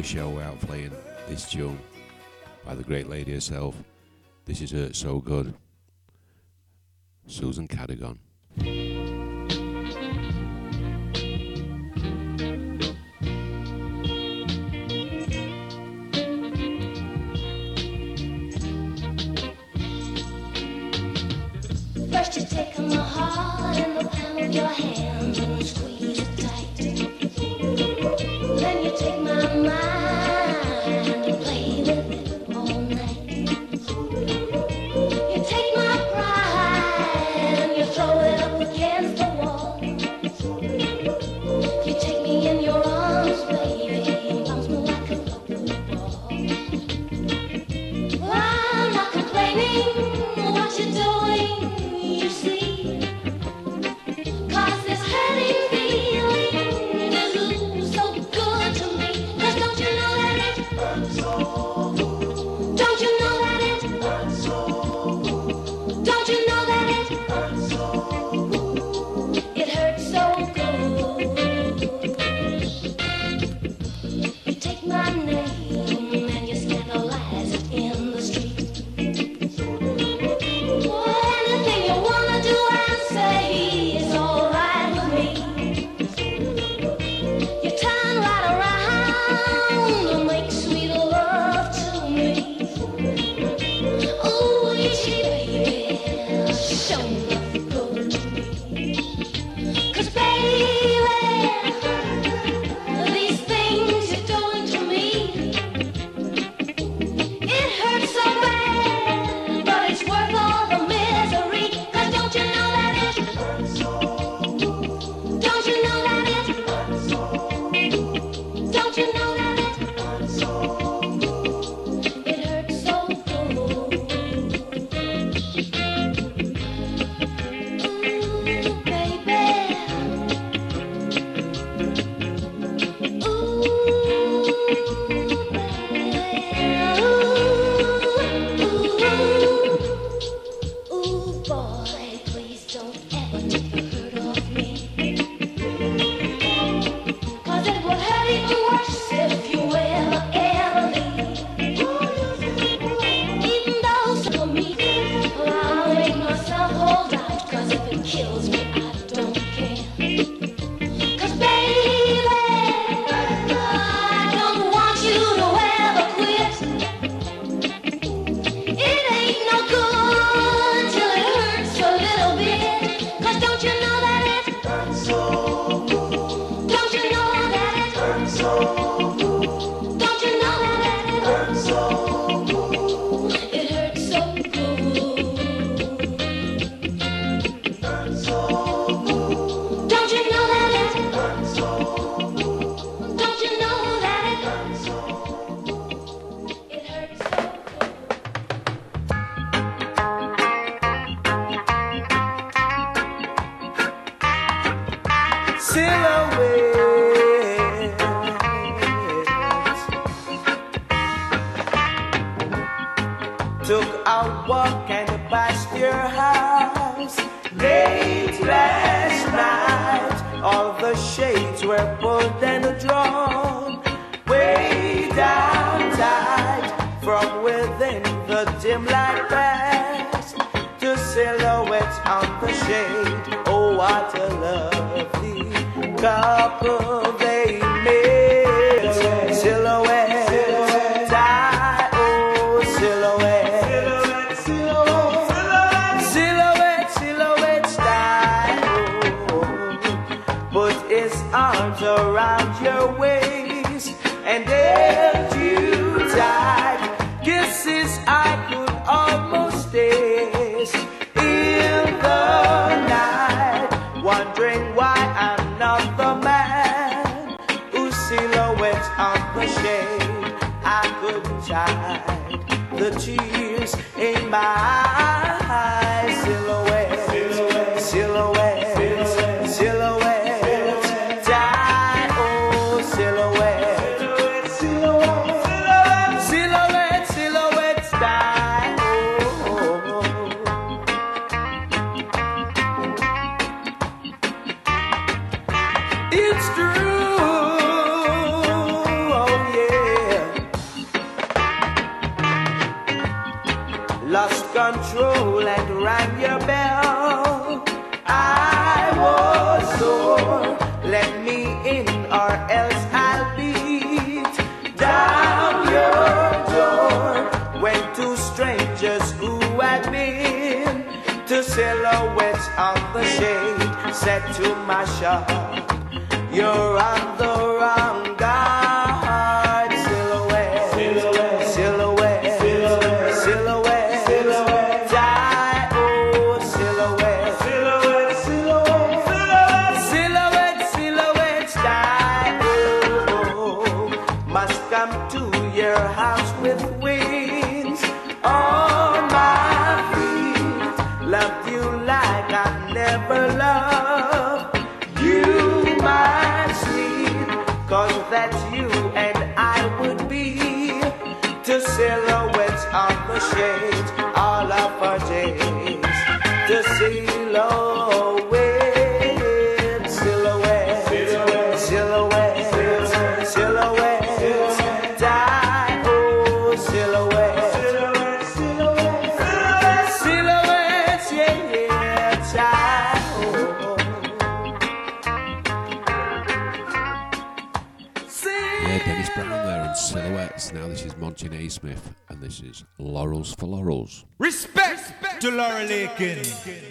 show out playing this tune by the great lady herself. This is Hurt So Good. Susan Cadogan. Lakin.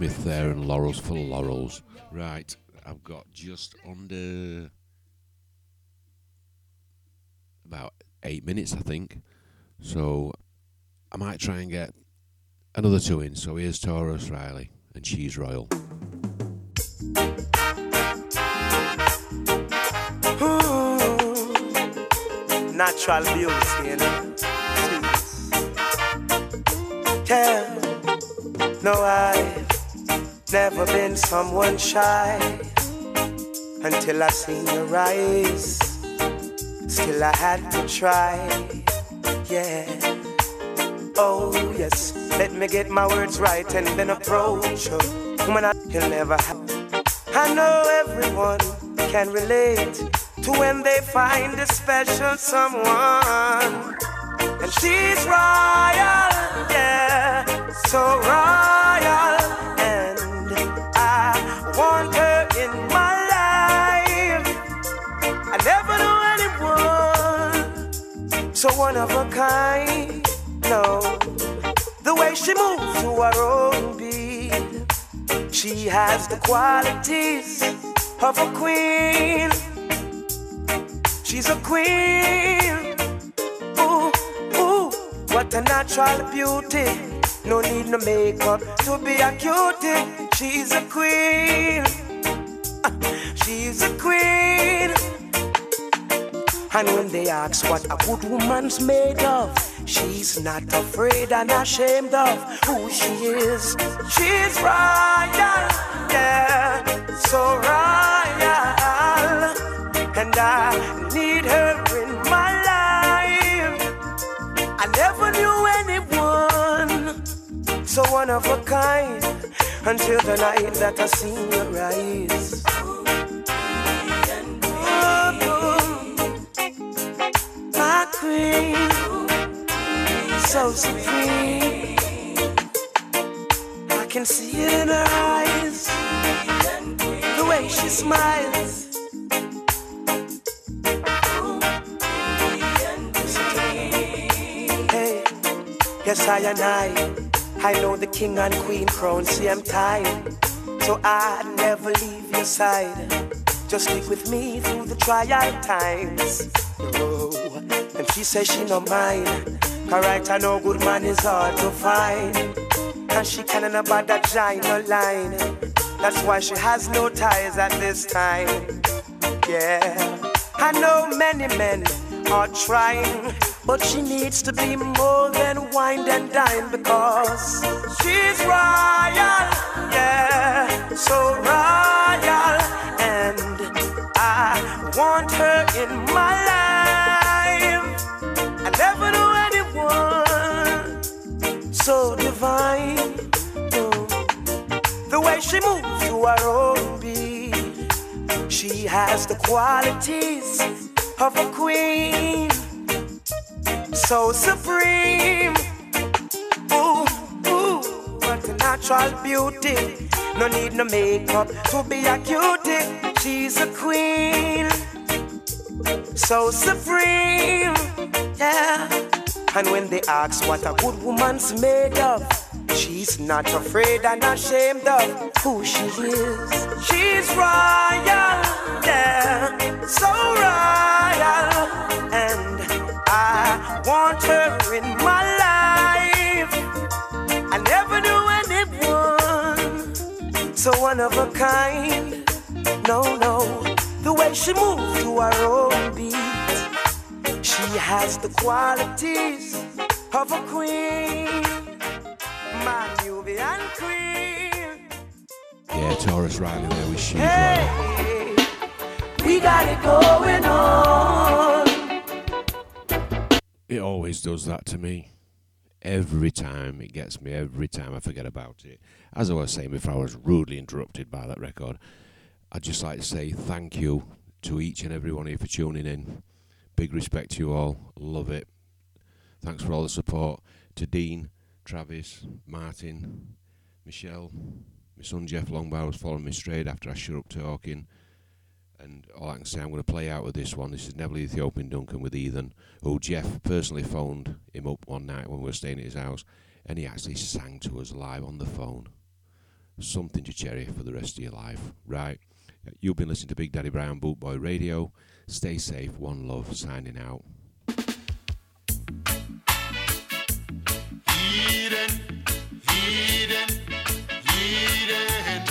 Naismith there and Laurels for Laurels. Right, I've got just under about eight minutes, I think. So I might try and get another two in. So here's Tarrus Riley and She's Royal. Ooh, natural beauty, you know. Yeah, no, never been someone shy until I seen your eyes. Still, I had to try. Yeah. Oh, yes. Let me get my words right and then approach you. Woman, I- you'll never have. I know everyone can relate to when they find a special someone. And she's royal, yeah, so royal. So one of a kind. No, the way she moves to her own beat. She has the qualities of a queen. She's a queen. Ooh, ooh, what a natural beauty. No need no makeup to be a cutie. She's a queen. [LAUGHS] She's a queen. And when they ask what a good woman's made of, she's not afraid and ashamed of who she is. She's royal, yeah, so royal. And I need her in my life. I never knew anyone so one of a kind until the night that I seen your eyes. Queen, so supreme. I can see it in her eyes, the way she smiles. Hey, yes, I and I, I know the king and queen crown, same time. So I never leave your side. Just stick with me through the trial times. Oh, and she says she no mind. Alright, I know good man is hard to find. And she can't about that giant line. That's why she has no ties at this time. Yeah, I know many men are trying, but she needs to be more than wine and dine because she's royal, yeah, so royal, and I want her in my life. So divine. The way she moves to her own beat, she has the qualities of a queen, so supreme. Ooh, ooh, what a natural beauty. No need no makeup to be a cutie. She's a queen, so supreme. Yeah. And when they ask what a good woman's made of, she's not afraid and ashamed of who she is. She's royal, yeah, so royal. And I want her in my life. I never knew anyone so one of a kind. No, no, the way she moves to her own beat. Has the qualities of a queen, my Nubian queen. Yeah, Tarrus Riley there with Royal. Hey, got it going on. It always does that to me. Every time it gets me, every time I forget about it. As I was saying before, I was rudely interrupted by that record. I'd just like to say thank you to each and every one of you for tuning in. Big respect to you all. Love it. Thanks for all the support. To Dean, Travis, Martin, Michelle, my son Jeff Longbar was following me straight after I shut up talking. And all I can say, I'm going to play out with this one. This is Neville Ethiopian Duncan with Eden, who Jeff personally phoned him up one night when we were staying at his house, and he actually sang to us live on the phone. Something to cherish for the rest of your life, right? You've been listening to Big Daddy Brown Bootboy Radio. Stay safe. One love. Signing out. Eden, Eden, Eden,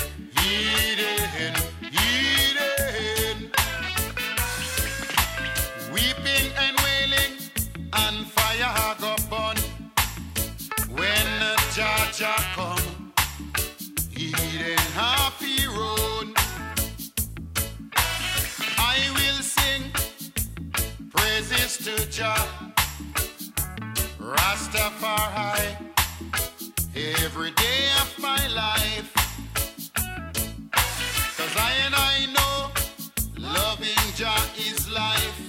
Eden, Eden. Weeping and wailing and fire go burn when judge come. Eden sing praises to Jah. Rastafari every day of my life. Cause I and I know loving Jah is life,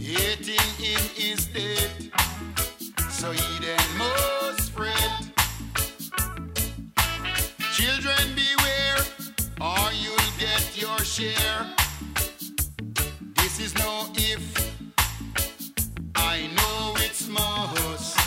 hating him is dead. So Eden must spread. Children beware, or you'll get your share. Is no if, I know it's must.